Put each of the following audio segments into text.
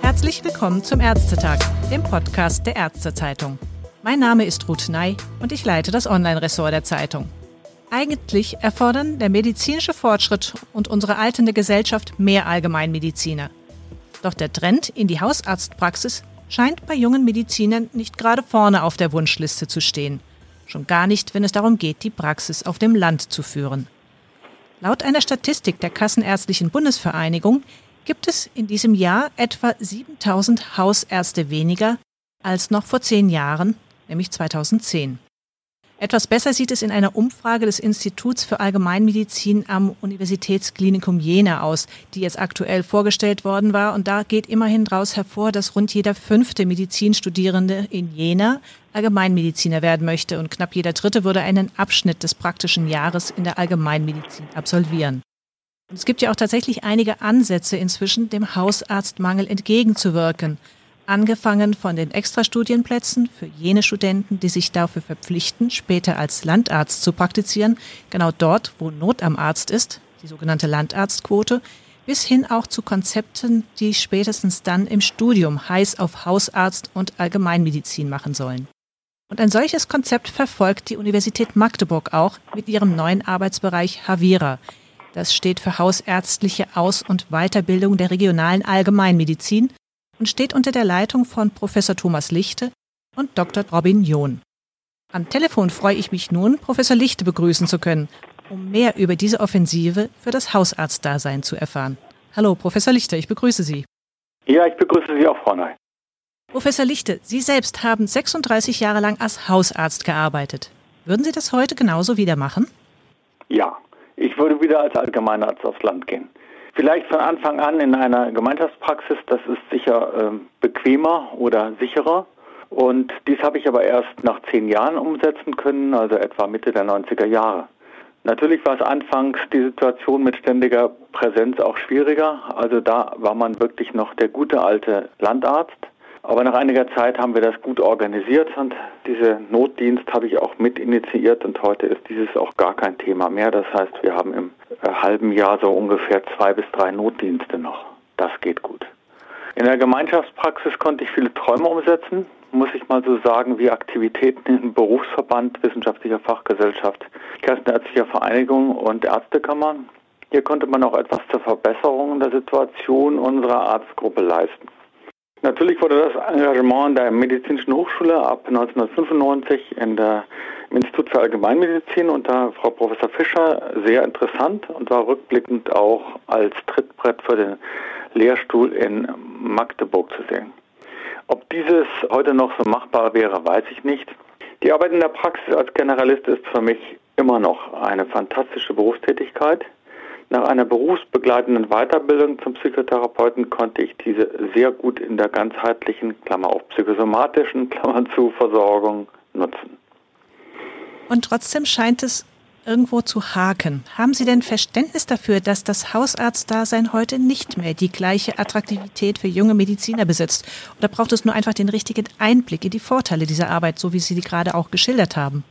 Herzlich willkommen zum Ärztetag, dem Podcast der Ärztezeitung. Mein Name ist Ruth Ney und ich leite das Online-Ressort der Zeitung. Eigentlich erfordern der medizinische Fortschritt und unsere alternde Gesellschaft mehr Allgemeinmediziner. Doch der Trend in die Hausarztpraxis scheint bei jungen Medizinern nicht gerade vorne auf der Wunschliste zu stehen. Schon gar nicht, wenn es darum geht, die Praxis auf dem Land zu führen. Laut einer Statistik der Kassenärztlichen Bundesvereinigung gibt es in diesem Jahr etwa 7000 Hausärzte weniger als noch vor zehn Jahren, nämlich 2010. Etwas besser sieht es in einer Umfrage des Instituts für Allgemeinmedizin am Universitätsklinikum Jena aus, die jetzt aktuell vorgestellt worden war. Und da geht immerhin daraus hervor, dass rund jeder fünfte Medizinstudierende in Jena Allgemeinmediziner werden möchte und knapp jeder dritte würde einen Abschnitt des praktischen Jahres in der Allgemeinmedizin absolvieren. Und es gibt ja auch tatsächlich einige Ansätze inzwischen, dem Hausarztmangel entgegenzuwirken angefangen von den Extrastudienplätzen für jene Studenten, die sich dafür verpflichten, später als Landarzt zu praktizieren, genau dort, wo Not am Arzt ist, die sogenannte Landarztquote, bis hin auch zu Konzepten, die spätestens dann im Studium heiß auf Hausarzt und Allgemeinmedizin machen sollen. Und ein solches Konzept verfolgt die Universität Magdeburg auch mit ihrem neuen Arbeitsbereich Havira. Das steht für Hausärztliche Aus- und Weiterbildung der regionalen Allgemeinmedizin und steht unter der Leitung von Professor Thomas Lichte und Dr. Robin John. Am Telefon freue ich mich nun, Professor Lichte begrüßen zu können, um mehr über diese Offensive für das Hausarztdasein zu erfahren. Hallo, Professor Lichte, ich begrüße Sie. Ja, ich begrüße Sie auch, Frau Ney. Professor Lichte, Sie selbst haben 36 Jahre lang als Hausarzt gearbeitet. Würden Sie das heute genauso wieder machen? Ja, ich würde wieder als Allgemeinarzt aufs Land gehen. Vielleicht von Anfang an in einer Gemeinschaftspraxis, das ist sicher äh, bequemer oder sicherer. Und dies habe ich aber erst nach zehn Jahren umsetzen können, also etwa Mitte der 90er Jahre. Natürlich war es anfangs die Situation mit ständiger Präsenz auch schwieriger. Also da war man wirklich noch der gute alte Landarzt. Aber nach einiger Zeit haben wir das gut organisiert und diese Notdienst habe ich auch mit initiiert und heute ist dieses auch gar kein Thema mehr. Das heißt, wir haben im halben Jahr so ungefähr zwei bis drei Notdienste noch. Das geht gut. In der Gemeinschaftspraxis konnte ich viele Träume umsetzen, muss ich mal so sagen, wie Aktivitäten im Berufsverband Wissenschaftlicher Fachgesellschaft, Kassenärztlicher Vereinigung und Ärztekammern. Hier konnte man auch etwas zur Verbesserung der Situation unserer Arztgruppe leisten. Natürlich wurde das Engagement der Medizinischen Hochschule ab 1995 in der, im Institut für Allgemeinmedizin unter Frau Professor Fischer sehr interessant und war rückblickend auch als Trittbrett für den Lehrstuhl in Magdeburg zu sehen. Ob dieses heute noch so machbar wäre, weiß ich nicht. Die Arbeit in der Praxis als Generalist ist für mich immer noch eine fantastische Berufstätigkeit. Nach einer berufsbegleitenden Weiterbildung zum Psychotherapeuten konnte ich diese sehr gut in der ganzheitlichen, Klammer auf psychosomatischen, Klammer zu, Versorgung nutzen. Und trotzdem scheint es irgendwo zu haken. Haben Sie denn Verständnis dafür, dass das Hausarztdasein heute nicht mehr die gleiche Attraktivität für junge Mediziner besitzt? Oder braucht es nur einfach den richtigen Einblick in die Vorteile dieser Arbeit, so wie Sie die gerade auch geschildert haben?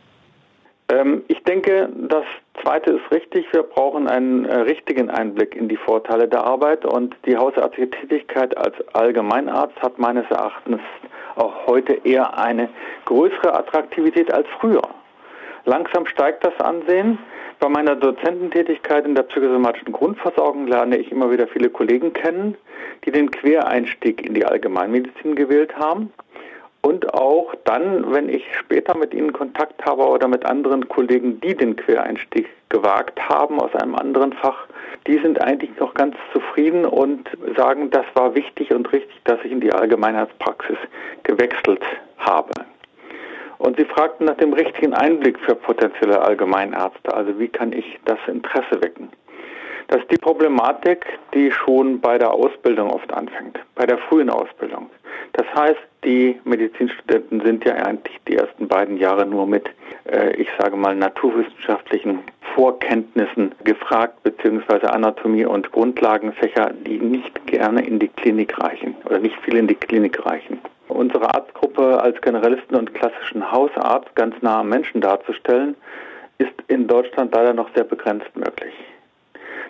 Ähm, ich denke, das Zweite ist richtig. Wir brauchen einen äh, richtigen Einblick in die Vorteile der Arbeit und die hausärztliche Tätigkeit als Allgemeinarzt hat meines Erachtens auch heute eher eine größere Attraktivität als früher. Langsam steigt das Ansehen. Bei meiner Dozententätigkeit in der psychosomatischen Grundversorgung lerne ich immer wieder viele Kollegen kennen, die den Quereinstieg in die Allgemeinmedizin gewählt haben und auch dann, wenn ich später mit ihnen Kontakt habe oder mit anderen Kollegen, die den Quereinstieg gewagt haben aus einem anderen Fach, die sind eigentlich noch ganz zufrieden und sagen, das war wichtig und richtig, dass ich in die Allgemeinheitspraxis gewechselt habe. Und sie fragten nach dem richtigen Einblick für potenzielle Allgemeinärzte, also wie kann ich das Interesse wecken. Das ist die Problematik, die schon bei der Ausbildung oft anfängt, bei der frühen Ausbildung. Das heißt, die Medizinstudenten sind ja eigentlich die ersten beiden Jahre nur mit, äh, ich sage mal, naturwissenschaftlichen Vorkenntnissen gefragt, beziehungsweise Anatomie und Grundlagenfächer, die nicht gerne in die Klinik reichen oder nicht viel in die Klinik reichen. unsere Arztgruppe als Generalisten und klassischen Hausarzt ganz nah am Menschen darzustellen, ist in Deutschland leider noch sehr begrenzt möglich.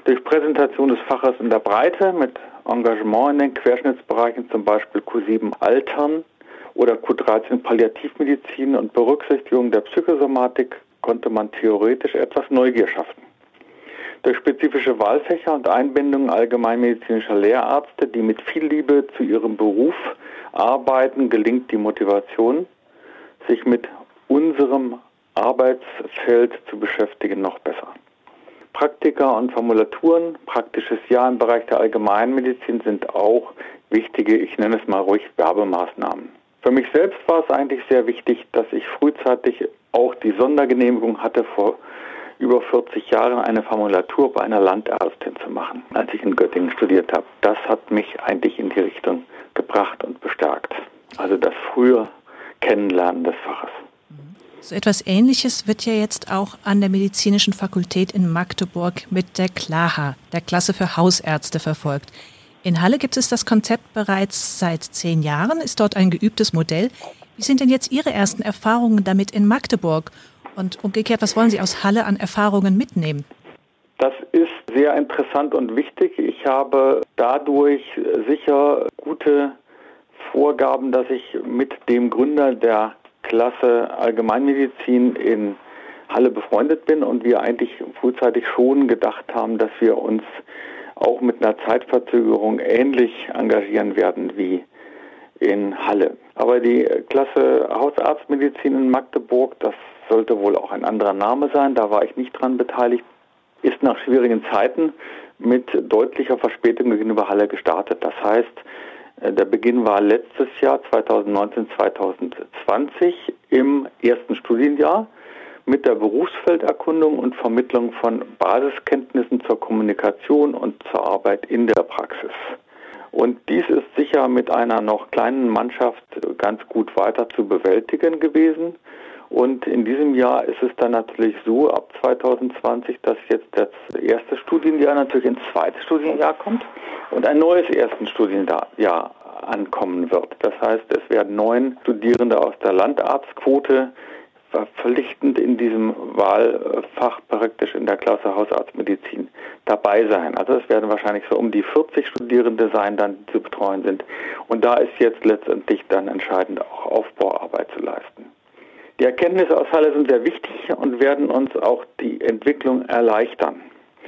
Durch Präsentation des Faches in der Breite mit Engagement in den Querschnittsbereichen, zum Beispiel Q7 Altern oder Q13 Palliativmedizin und Berücksichtigung der Psychosomatik konnte man theoretisch etwas Neugier schaffen. Durch spezifische Wahlfächer und Einbindung allgemeinmedizinischer Lehrärzte, die mit viel Liebe zu ihrem Beruf arbeiten, gelingt die Motivation, sich mit unserem Arbeitsfeld zu beschäftigen, noch besser. Praktika und Formulaturen, praktisches Jahr im Bereich der Allgemeinmedizin sind auch wichtige, ich nenne es mal ruhig, Werbemaßnahmen. Für mich selbst war es eigentlich sehr wichtig, dass ich frühzeitig auch die Sondergenehmigung hatte, vor über 40 Jahren eine Formulatur bei einer Landärztin zu machen, als ich in Göttingen studiert habe. Das hat mich eigentlich in die Richtung gebracht und bestärkt. Also das frühe Kennenlernen des Faches. So etwas Ähnliches wird ja jetzt auch an der Medizinischen Fakultät in Magdeburg mit der KLAHA, der Klasse für Hausärzte, verfolgt. In Halle gibt es das Konzept bereits seit zehn Jahren, ist dort ein geübtes Modell. Wie sind denn jetzt Ihre ersten Erfahrungen damit in Magdeburg? Und umgekehrt, was wollen Sie aus Halle an Erfahrungen mitnehmen? Das ist sehr interessant und wichtig. Ich habe dadurch sicher gute Vorgaben, dass ich mit dem Gründer der Klasse Allgemeinmedizin in Halle befreundet bin und wir eigentlich frühzeitig schon gedacht haben, dass wir uns auch mit einer Zeitverzögerung ähnlich engagieren werden wie in Halle. Aber die Klasse Hausarztmedizin in Magdeburg, das sollte wohl auch ein anderer Name sein, da war ich nicht dran beteiligt, ist nach schwierigen Zeiten mit deutlicher Verspätung gegenüber Halle gestartet. Das heißt, der Beginn war letztes Jahr 2019, 2020 im ersten Studienjahr mit der Berufsfelderkundung und Vermittlung von Basiskenntnissen zur Kommunikation und zur Arbeit in der Praxis. Und dies ist sicher mit einer noch kleinen Mannschaft ganz gut weiter zu bewältigen gewesen. Und in diesem Jahr ist es dann natürlich so, ab 2020, dass jetzt das erste Studienjahr natürlich ins zweite Studienjahr kommt und ein neues ersten Studienjahr ankommen wird. Das heißt, es werden neun Studierende aus der Landarztquote verpflichtend in diesem Wahlfach praktisch in der Klasse Hausarztmedizin dabei sein. Also es werden wahrscheinlich so um die 40 Studierende sein, dann die zu betreuen sind. Und da ist jetzt letztendlich dann entscheidend auch Aufbauarbeit zu leisten. Die Erkenntnisse aus Halle sind sehr wichtig und werden uns auch die Entwicklung erleichtern.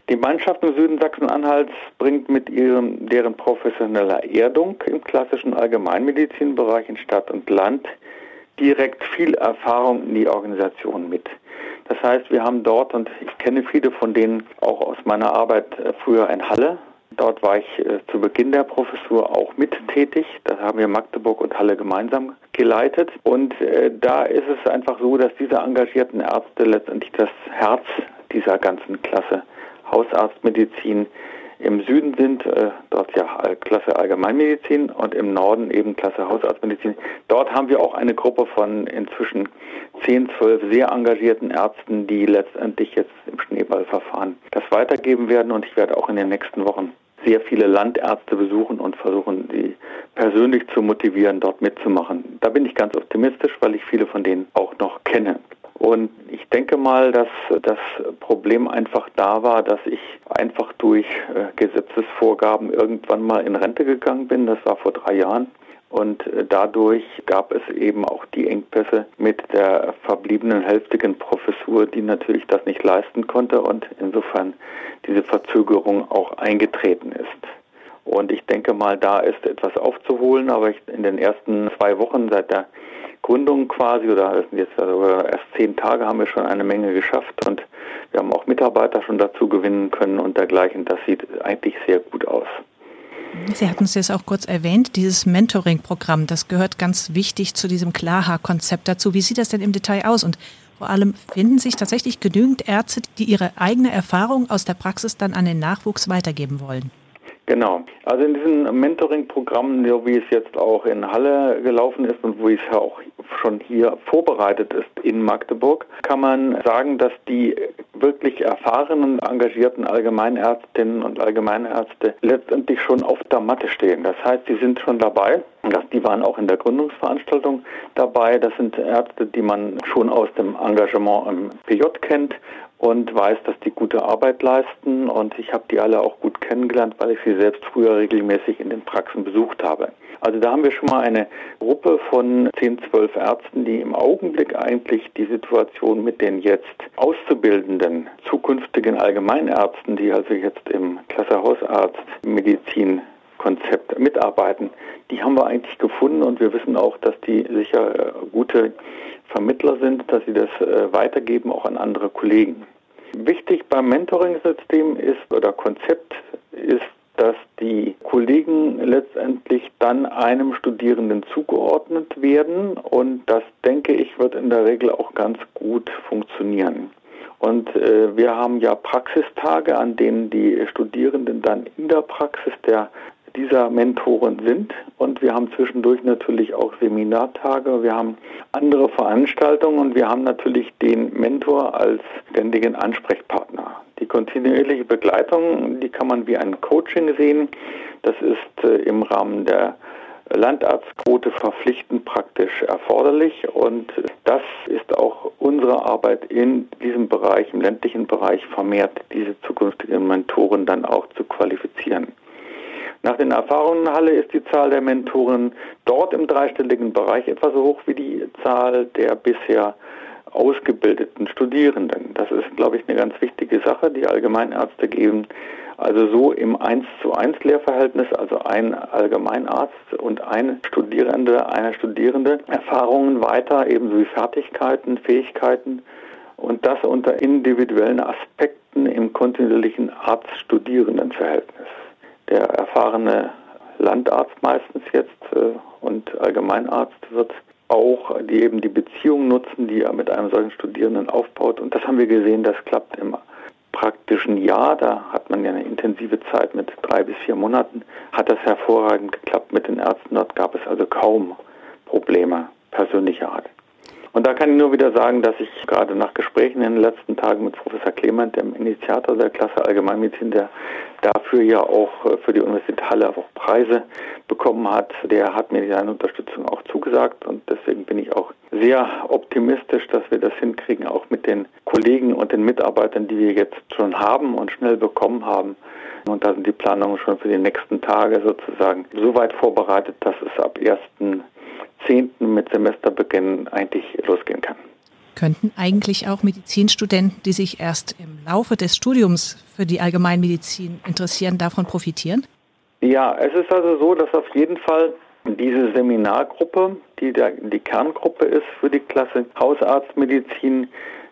Die Mannschaft im Süden Sachsen-Anhalts bringt mit ihrem, deren professioneller Erdung im klassischen Allgemeinmedizinbereich in Stadt und Land direkt viel Erfahrung in die Organisation mit. Das heißt, wir haben dort, und ich kenne viele von denen auch aus meiner Arbeit äh, früher in Halle, Dort war ich äh, zu Beginn der Professur auch mit tätig. Das haben wir Magdeburg und Halle gemeinsam geleitet. Und äh, da ist es einfach so, dass diese engagierten Ärzte letztendlich das Herz dieser ganzen Klasse Hausarztmedizin im Süden sind, äh, dort ja Klasse Allgemeinmedizin und im Norden eben Klasse Hausarztmedizin. Dort haben wir auch eine Gruppe von inzwischen 10, 12 sehr engagierten Ärzten, die letztendlich jetzt im Schneeballverfahren das weitergeben werden und ich werde auch in den nächsten Wochen sehr viele Landärzte besuchen und versuchen, sie persönlich zu motivieren, dort mitzumachen. Da bin ich ganz optimistisch, weil ich viele von denen auch noch kenne. Und ich denke mal, dass das Problem einfach da war, dass ich einfach durch äh, Gesetzesvorgaben irgendwann mal in Rente gegangen bin. Das war vor drei Jahren. Und äh, dadurch gab es eben auch die Engpässe mit der verbliebenen hälftigen Professur, die natürlich das nicht leisten konnte und insofern diese Verzögerung auch eingetreten ist. Und ich denke mal, da ist etwas aufzuholen, aber ich, in den ersten zwei Wochen seit der Gründung quasi, oder jetzt also erst zehn Tage, haben wir schon eine Menge geschafft und wir haben auch Mitarbeiter schon dazu gewinnen können und dergleichen. Das sieht eigentlich sehr gut aus. Sie hatten es jetzt auch kurz erwähnt, dieses Mentoring-Programm, das gehört ganz wichtig zu diesem Klaha-Konzept dazu. Wie sieht das denn im Detail aus? Und vor allem finden sich tatsächlich genügend Ärzte, die ihre eigene Erfahrung aus der Praxis dann an den Nachwuchs weitergeben wollen? Genau. Also in diesen Mentoring-Programmen, so wie es jetzt auch in Halle gelaufen ist und wo es ja auch schon hier vorbereitet ist in Magdeburg, kann man sagen, dass die wirklich erfahrenen, engagierten Allgemeinärztinnen und Allgemeinärzte letztendlich schon auf der Matte stehen. Das heißt, sie sind schon dabei. Die waren auch in der Gründungsveranstaltung dabei. Das sind Ärzte, die man schon aus dem Engagement im PJ kennt und weiß, dass die gute Arbeit leisten und ich habe die alle auch gut kennengelernt, weil ich sie selbst früher regelmäßig in den Praxen besucht habe. Also da haben wir schon mal eine Gruppe von 10, 12 Ärzten, die im Augenblick eigentlich die Situation mit den jetzt auszubildenden zukünftigen Allgemeinärzten, die also jetzt im Klasse Hausarzt Medizin Konzept mitarbeiten, die haben wir eigentlich gefunden und wir wissen auch, dass die sicher äh, gute Vermittler sind, dass sie das äh, weitergeben auch an andere Kollegen. Wichtig beim Mentoring-System ist oder Konzept ist, dass die Kollegen letztendlich dann einem Studierenden zugeordnet werden und das denke ich wird in der Regel auch ganz gut funktionieren. Und äh, wir haben ja Praxistage, an denen die Studierenden dann in der Praxis der dieser Mentoren sind. Und wir haben zwischendurch natürlich auch Seminartage, wir haben andere Veranstaltungen und wir haben natürlich den Mentor als ständigen Ansprechpartner. Die kontinuierliche Begleitung, die kann man wie ein Coaching sehen. Das ist äh, im Rahmen der Landarztquote verpflichtend praktisch erforderlich und das ist auch unsere Arbeit in diesem Bereich, im ländlichen Bereich vermehrt, diese zukünftigen Mentoren dann auch zu qualifizieren. Nach den Erfahrungen in Halle ist die Zahl der Mentoren dort im dreistelligen Bereich etwa so hoch wie die Zahl der bisher ausgebildeten Studierenden. Das ist, glaube ich, eine ganz wichtige Sache. Die Allgemeinärzte geben also so im 1 zu 1 Lehrverhältnis, also ein Allgemeinarzt und ein Studierende, eine Studierende, Erfahrungen weiter, ebenso wie Fertigkeiten, Fähigkeiten und das unter individuellen Aspekten im kontinuierlichen Arzt-Studierenden-Verhältnis der erfahrene Landarzt meistens jetzt äh, und Allgemeinarzt wird auch die eben die Beziehung nutzen, die er mit einem solchen Studierenden aufbaut. Und das haben wir gesehen, das klappt im praktischen Jahr. Da hat man ja eine intensive Zeit mit drei bis vier Monaten. Hat das hervorragend geklappt mit den Ärzten. Dort gab es also kaum Probleme persönlicher Art. Und da kann ich nur wieder sagen, dass ich gerade nach Gesprächen in den letzten Tagen mit Professor Clement, dem Initiator der Klasse Allgemeinmedizin, der dafür ja auch äh, für die Universität Halle auch Preise bekommen hat, der hat mir seine Unterstützung auch zugesagt und deswegen bin ich auch sehr optimistisch, dass wir das hinkriegen, auch mit den Kollegen und den Mitarbeitern, die wir jetzt schon haben und schnell bekommen haben. Und da sind die Planungen schon für die nächsten Tage sozusagen so weit vorbereitet, dass es ab 1. 10. mit Semesterbeginn eigentlich losgehen kann. Könnten eigentlich auch Medizinstudenten, die sich erst im Laufe des Studiums für die Allgemeinmedizin interessieren, davon profitieren? Ja, es ist also so, dass auf jeden Fall diese Seminargruppe, die der, die Kerngruppe ist für die Klasse Hausarztmedizin,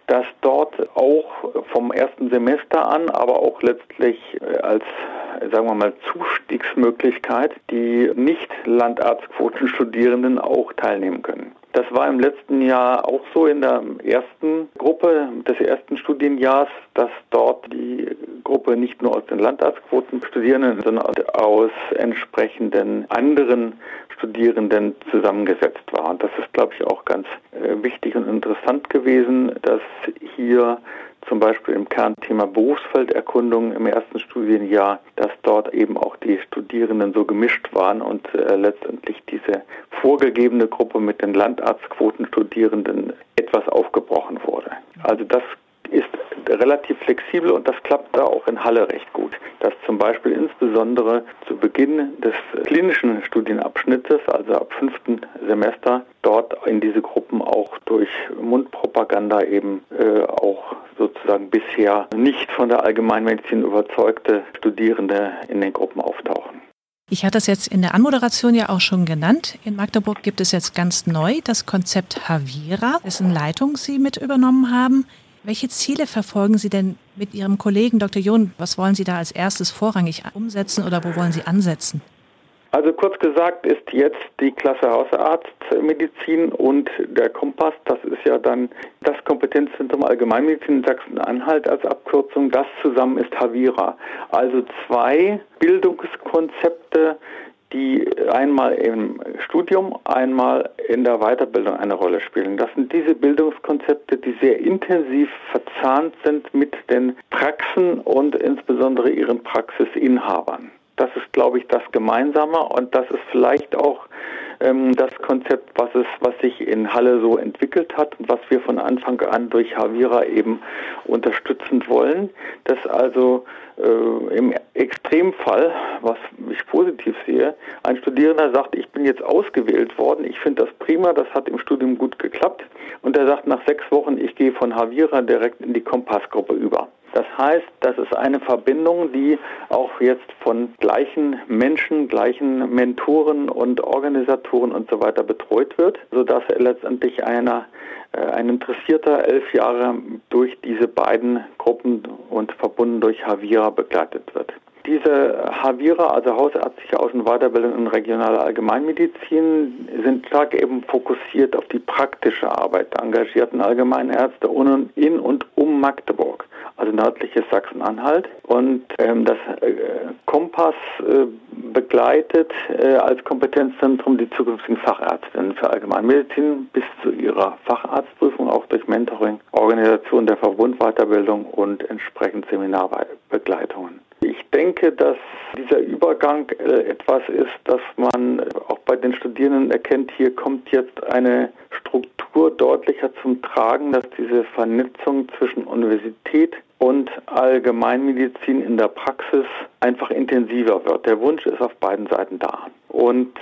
dass dort auch vom ersten Semester an, aber auch letztlich äh, als, sagen wir mal, Zustiegsmöglichkeit die Nicht-Landarztquoten-Studierenden auch teilnehmen können. Das war im letzten Jahr auch so in der ersten Gruppe des ersten Studienjahrs, dass dort die Gruppe nicht nur aus den Landarztquoten Studierenden, sondern aus entsprechenden anderen Studierenden zusammengesetzt war. Und das ist, glaube ich, auch ganz äh, wichtig und interessant gewesen, dass hier zum Beispiel im Kernthema Berufsfelderkundung im ersten Studienjahr, dass dort eben auch die Studierenden so gemischt waren und äh, letztendlich diese vorgegebene Gruppe mit den Landarztquotenstudierenden etwas aufgebrochen wurde. Also das ist relativ flexibel und das klappt da auch in Halle recht gut. Dass zum Beispiel insbesondere zu Beginn des klinischen Studienabschnittes, also ab fünften Semester, dort in diese Gruppen auch durch Mundpropaganda eben äh, auch sozusagen bisher nicht von der Allgemeinmedizin überzeugte Studierende in den Gruppen auftauchen. Ich hatte das jetzt in der Anmoderation ja auch schon genannt. In Magdeburg gibt es jetzt ganz neu das Konzept Havira, dessen Leitung Sie mit übernommen haben. Welche Ziele verfolgen Sie denn mit Ihrem Kollegen Dr. John? Was wollen Sie da als erstes vorrangig umsetzen oder wo wollen Sie ansetzen? Also kurz gesagt ist jetzt die Klasse Hausarztmedizin und der Kompass, das ist ja dann das Kompetenzzentrum Allgemeinmedizin in Sachsen-Anhalt als Abkürzung, das zusammen ist Havira. Also zwei Bildungskonzepte, die einmal im Studium, einmal in der Weiterbildung eine Rolle spielen. Das sind diese Bildungskonzepte, die sehr intensiv verzahnt sind mit den Praxen und insbesondere ihren Praxisinhabern. Das ist, glaube ich, das Gemeinsame und das ist vielleicht auch ähm, das Konzept, was es, was sich in Halle so entwickelt hat und was wir von Anfang an durch Havira eben unterstützend wollen, dass also äh, im Extremfall, was ich positiv sehe, ein Studierender sagt, ich bin jetzt ausgewählt worden, ich finde das prima, das hat im Studium gut geklappt und er sagt nach sechs Wochen, ich gehe von Havira direkt in die Kompassgruppe über. Das heißt, das ist eine Verbindung, die auch jetzt von gleichen Menschen, gleichen Mentoren und Organisatoren und so weiter betreut wird, sodass letztendlich einer, äh, ein Interessierter elf Jahre durch diese beiden Gruppen und verbunden durch Havira begleitet wird. Diese Havira, also hausärztliche Aus- und Weiterbildung in regionaler Allgemeinmedizin, sind stark eben fokussiert auf die praktische Arbeit der engagierten Allgemeinärzte in und um Magdeburg also nördliches Sachsen-Anhalt. Und ähm, das äh, Kompass äh, begleitet äh, als Kompetenzzentrum die zukünftigen Fachärztinnen für Allgemeinmedizin bis zu ihrer Facharztprüfung, auch durch Mentoring, Organisation der Verbundweiterbildung und entsprechend Seminarbegleitungen. Denke, dass dieser Übergang äh, etwas ist, dass man auch bei den Studierenden erkennt, hier kommt jetzt eine Struktur deutlicher zum Tragen, dass diese Vernetzung zwischen Universität und Allgemeinmedizin in der Praxis einfach intensiver wird. Der Wunsch ist auf beiden Seiten da. Und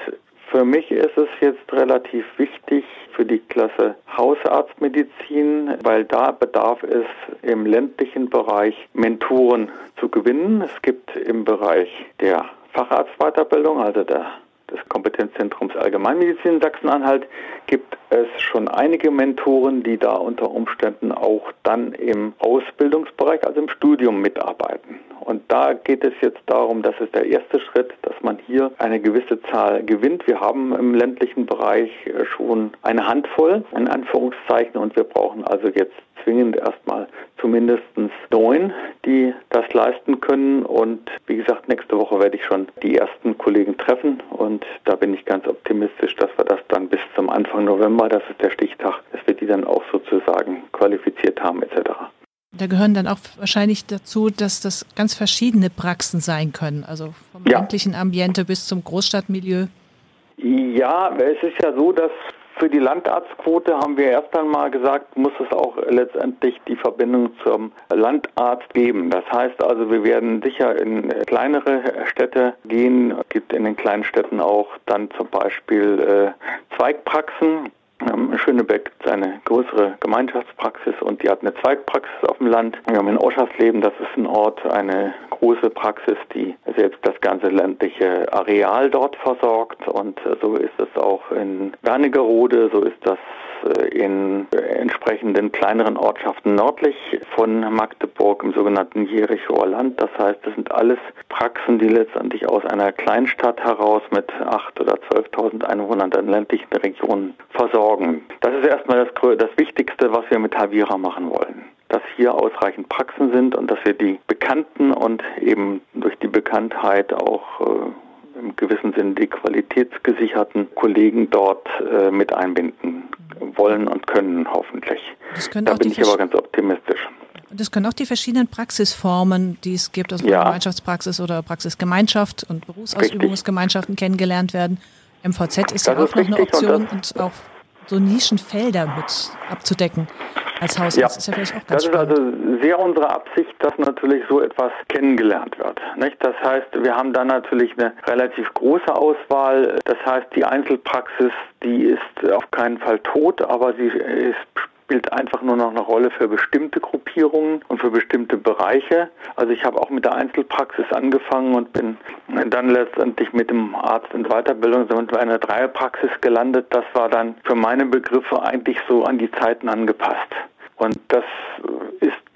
für mich ist es jetzt relativ wichtig für die Klasse Hausarztmedizin, weil da bedarf es im ländlichen Bereich Mentoren zu gewinnen. Es gibt im Bereich der Facharztweiterbildung, also der des Kompetenzzentrums Allgemeinmedizin Sachsen-Anhalt gibt es schon einige Mentoren, die da unter Umständen auch dann im Ausbildungsbereich, also im Studium mitarbeiten. Und da geht es jetzt darum, das ist der erste Schritt, dass man hier eine gewisse Zahl gewinnt. Wir haben im ländlichen Bereich schon eine Handvoll, in Anführungszeichen, und wir brauchen also jetzt zwingend erstmal zumindest neun, die das leisten können. Und wie gesagt, nächste Woche werde ich schon die ersten Kollegen treffen und da bin ich ganz optimistisch, dass wir das dann bis zum Anfang November, das ist der Stichtag, dass wir die dann auch sozusagen qualifiziert haben etc. Da gehören dann auch wahrscheinlich dazu, dass das ganz verschiedene Praxen sein können, also vom ja. ländlichen Ambiente bis zum Großstadtmilieu. Ja, es ist ja so, dass für die Landarztquote haben wir erst einmal gesagt, muss es auch letztendlich die Verbindung zum Landarzt geben. Das heißt also, wir werden sicher in kleinere Städte gehen. Es gibt in den kleinen Städten auch dann zum Beispiel äh, Zweigpraxen, Schönebeck eine größere Gemeinschaftspraxis und die hat eine Zweigpraxis auf dem Land. Wir haben in Oschersleben, das ist ein Ort, eine große Praxis, die selbst das ganze ländliche Areal dort versorgt und so ist es auch in Wernigerode, so ist das äh, in entsprechenden kleineren Ortschaften nördlich von Magdeburg im sogenannten Jerichoer Land. Das heißt, das sind alles Praxen, die letztendlich aus einer Kleinstadt heraus mit 8.000 oder 12.000 Einwohnern in ländlichen Regionen versorgen. Das ist erstmal das, das Wichtigste, was wir mit Havira machen wollen dass hier ausreichend Praxen sind und dass wir die bekannten und eben durch die Bekanntheit auch äh, im gewissen Sinne die qualitätsgesicherten Kollegen dort äh, mit einbinden wollen und können, hoffentlich. Da bin ich aber ganz optimistisch. Das können auch die verschiedenen Praxisformen, die es gibt, also ja. Gemeinschaftspraxis oder Praxisgemeinschaft und Berufsausübungsgemeinschaften kennengelernt werden. MVZ ist das ja auch ist noch eine Option und, und auch so Nischenfelder mit abzudecken als Hausarzt. Ja, ist ja vielleicht auch ganz das spannend. ist also sehr unsere Absicht, dass natürlich so etwas kennengelernt wird. Nicht? Das heißt, wir haben dann natürlich eine relativ große Auswahl. Das heißt, die Einzelpraxis, die ist auf keinen Fall tot, aber sie ist spielt einfach nur noch eine Rolle für bestimmte Gruppierungen und für bestimmte Bereiche. Also ich habe auch mit der Einzelpraxis angefangen und bin dann letztendlich mit dem Arzt in Weiterbildung sind in einer Dreierpraxis gelandet. Das war dann für meine Begriffe eigentlich so an die Zeiten angepasst. Und das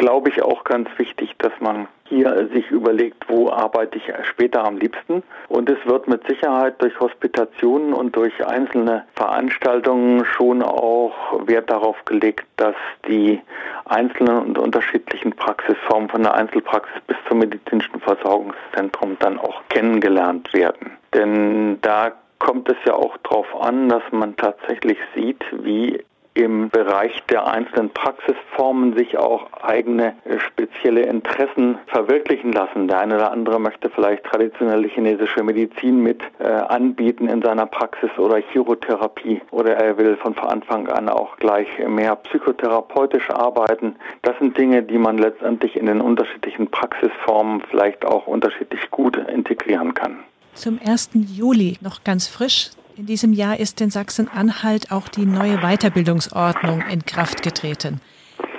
glaube ich, auch ganz wichtig, dass man hier sich überlegt, wo arbeite ich später am liebsten. Und es wird mit Sicherheit durch Hospitationen und durch einzelne Veranstaltungen schon auch Wert darauf gelegt, dass die einzelnen und unterschiedlichen Praxisformen von der Einzelpraxis bis zum medizinischen Versorgungszentrum dann auch kennengelernt werden. Denn da kommt es ja auch darauf an, dass man tatsächlich sieht, wie im Bereich der einzelnen Praxisformen sich auch eigene äh, spezielle Interessen verwirklichen lassen. Der eine oder andere möchte vielleicht traditionelle chinesische Medizin mit äh, anbieten in seiner Praxis oder Chirotherapie oder er will von Anfang an auch gleich mehr psychotherapeutisch arbeiten. Das sind Dinge, die man letztendlich in den unterschiedlichen Praxisformen vielleicht auch unterschiedlich gut integrieren kann. Zum 1. Juli noch ganz frisch in diesem Jahr ist in Sachsen-Anhalt auch die neue Weiterbildungsordnung in Kraft getreten.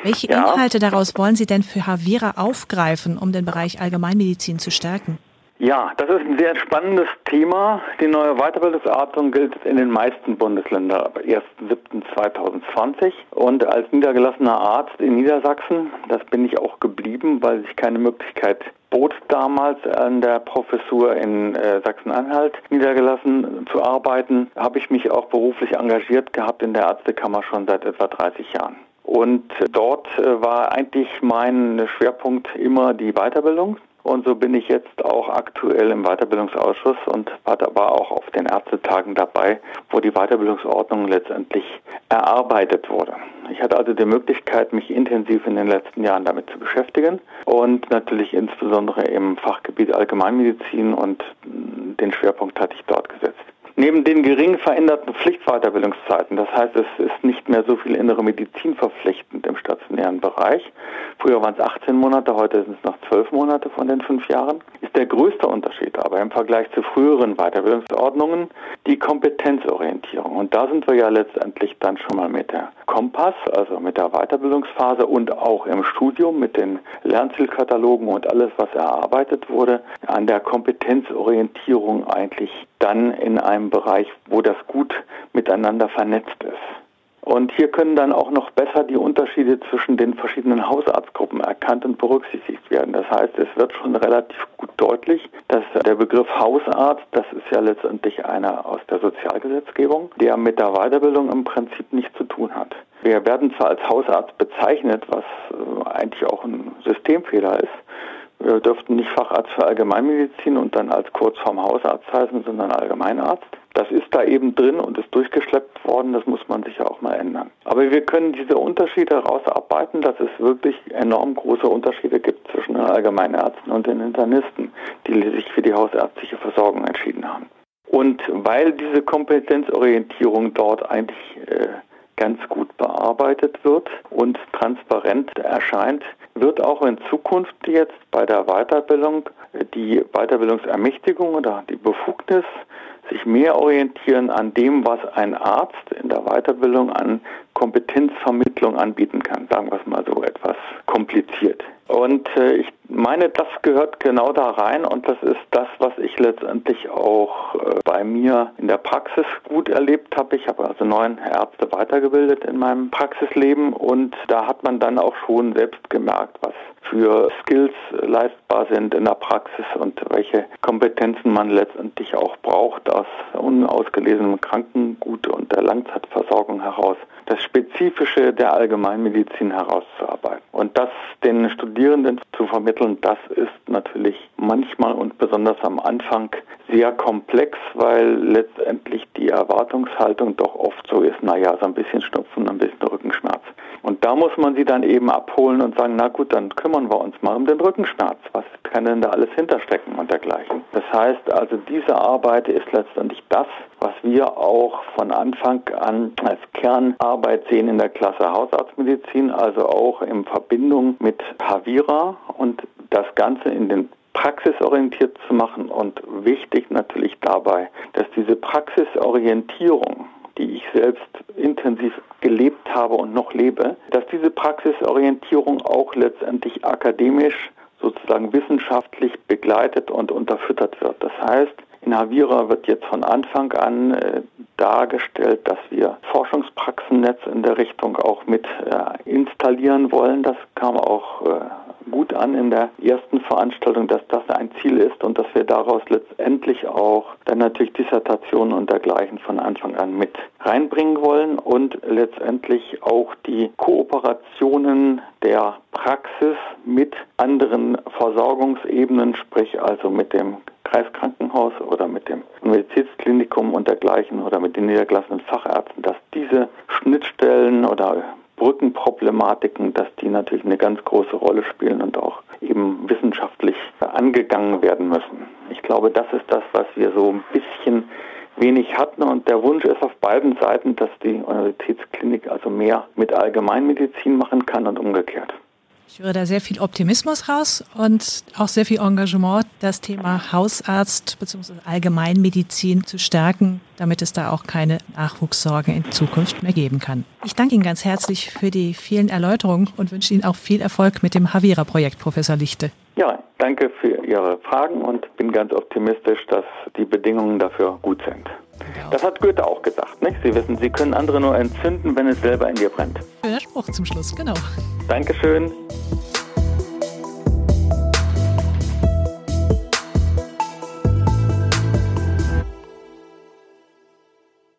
Welche. Inhalte daraus wollen Sie denn für Havira aufgreifen, um den Bereich Allgemeinmedizin zu stärken? Ja, das ist ein sehr spannendes Thema. Die neue Weiterbildungsordnung gilt in den meisten Bundesländern ab 1.7.2020. Und als niedergelassener Arzt in Niedersachsen, das bin ich auch geblieben, weil sich keine Möglichkeit bot damals an der Professur in äh, Sachsen-Anhalt niedergelassen zu arbeiten, habe ich mich auch beruflich engagiert gehabt in der Ärztekammer schon seit etwa 30 Jahren. Und dort äh, war eigentlich mein Schwerpunkt immer die Weiterbildung. Und so bin ich jetzt auch aktuell im Weiterbildungsausschuss und war auch auf den Ärztetagen dabei, wo die Weiterbildungsordnung letztendlich erarbeitet wurde. Ich hatte also die Möglichkeit, mich intensiv in den letzten Jahren damit zu beschäftigen und natürlich insbesondere im Fachgebiet Allgemeinmedizin und den Schwerpunkt hatte ich dort gesetzt. Neben den gering veränderten Pflichtweiterbildungszeiten, das heißt, es ist nicht mehr so viel innere Medizin verpflichtend im stationären Bereich. Früher waren es 18 Monate, heute sind es noch 12 Monate von den fünf Jahren. Ist der größte Unterschied aber im Vergleich zu früheren Weiterbildungsordnungen die Kompetenzorientierung. Und da sind wir ja letztendlich dann schon mal mit der Kompass, also mit der Weiterbildungsphase und auch im Studium mit den Lernzielkatalogen und alles, was erarbeitet wurde, an der Kompetenzorientierung eigentlich dann in einem Bereich, wo das gut miteinander vernetzt ist. Und hier können dann auch noch besser die Unterschiede zwischen den verschiedenen Hausarztgruppen erkannt und berücksichtigt werden. Das heißt, es wird schon relativ gut deutlich, dass der Begriff Hausarzt, das ist ja letztendlich einer aus der Sozialgesetzgebung, der mit der Weiterbildung im Prinzip nichts zu tun hat. Wir werden zwar als Hausarzt bezeichnet, was äh, eigentlich auch ein Systemfehler ist, dürften nicht Facharzt für Allgemeinmedizin und dann als Kurzform Hausarzt heißen, sondern Allgemeinarzt. Das ist da eben drin und ist durchgeschleppt worden. Das muss man sich ja auch mal ändern. Aber wir können diese Unterschiede herausarbeiten, dass es wirklich enorm große Unterschiede gibt zwischen den Allgemeinärzten und den Internisten, die sich für die hausärztliche Versorgung entschieden haben. Und weil diese Kompetenzorientierung dort eigentlich äh, ganz gut bearbeitet wird und transparent erscheint, wird auch in Zukunft jetzt bei der Weiterbildung die Weiterbildungsermächtigung oder die Befugnis sich mehr orientieren an dem, was ein Arzt in der Weiterbildung an Kompetenzvermittlung anbieten kann. Sagen wir es mal so etwas kompliziert. Und äh, ich meine, das gehört genau da rein und das ist das, was ich letztendlich auch äh, bei mir in der Praxis gut erlebt habe. Ich habe also neun Ärzte weitergebildet in meinem Praxisleben und da hat man dann auch schon selbst gemerkt, was für Skills leistbar sind in der Praxis und welche Kompetenzen man letztendlich auch braucht aus unausgelesenem Krankengut und der Langzeitversorgung heraus, das Spezifische der Allgemeinmedizin herauszuarbeiten. Und das den Studierenden zu vermitteln, das ist natürlich manchmal und besonders am Anfang sehr komplex, weil letztendlich die Erwartungshaltung doch oft so ist, naja, so ein bisschen Schnupfen, ein bisschen Rückenschmerz. Und da muss man sie dann eben abholen und sagen, na gut, dann kümmern wir uns mal um den Rückenschmerz. Was kann denn da alles hinterstecken und dergleichen? Das heißt also, diese Arbeit ist letztendlich das, was wir auch von Anfang an als Kernarbeit sehen in der Klasse Hausarztmedizin, also auch in Verbindung mit Havira und das Ganze in den praxisorientiert zu machen und wichtig natürlich dabei, dass diese Praxisorientierung, die ich selbst intensiv gelebt habe und noch lebe, dass diese Praxisorientierung auch letztendlich akademisch sozusagen wissenschaftlich begleitet und unterfüttert wird. Das heißt, in Havira wird jetzt von Anfang an äh, dargestellt, dass wir Forschungspraxennetz in der Richtung auch mit äh, installieren wollen. Das kam auch äh, gut an in der ersten Veranstaltung, dass das ein Ziel ist und dass wir daraus letztendlich auch dann natürlich Dissertationen und dergleichen von Anfang an mit reinbringen wollen und letztendlich auch die Kooperationen der Praxis mit anderen Versorgungsebenen, sprich also mit dem Kreiskrankenhaus oder mit dem Universitätsklinikum und dergleichen oder mit den niedergelassenen Fachärzten, dass diese Schnittstellen oder Brückenproblematiken, dass die natürlich eine ganz große Rolle spielen und auch eben wissenschaftlich angegangen werden müssen. Ich glaube, das ist das, was wir so ein bisschen wenig hatten und der Wunsch ist auf beiden Seiten, dass die Universitätsklinik also mehr mit Allgemeinmedizin machen kann und umgekehrt. Ich höre da sehr viel Optimismus raus und auch sehr viel Engagement, das Thema Hausarzt bzw. Allgemeinmedizin zu stärken, damit es da auch keine Nachwuchssorgen in Zukunft mehr geben kann. Ich danke Ihnen ganz herzlich für die vielen Erläuterungen und wünsche Ihnen auch viel Erfolg mit dem Havira-Projekt, Professor Lichte. Ja, danke für Ihre Fragen und bin ganz optimistisch, dass die Bedingungen dafür gut sind. Das hat Goethe auch gesagt, nicht? Sie wissen, Sie können andere nur entzünden, wenn es selber in dir brennt. Schöner Spruch zum Schluss, genau. Dankeschön.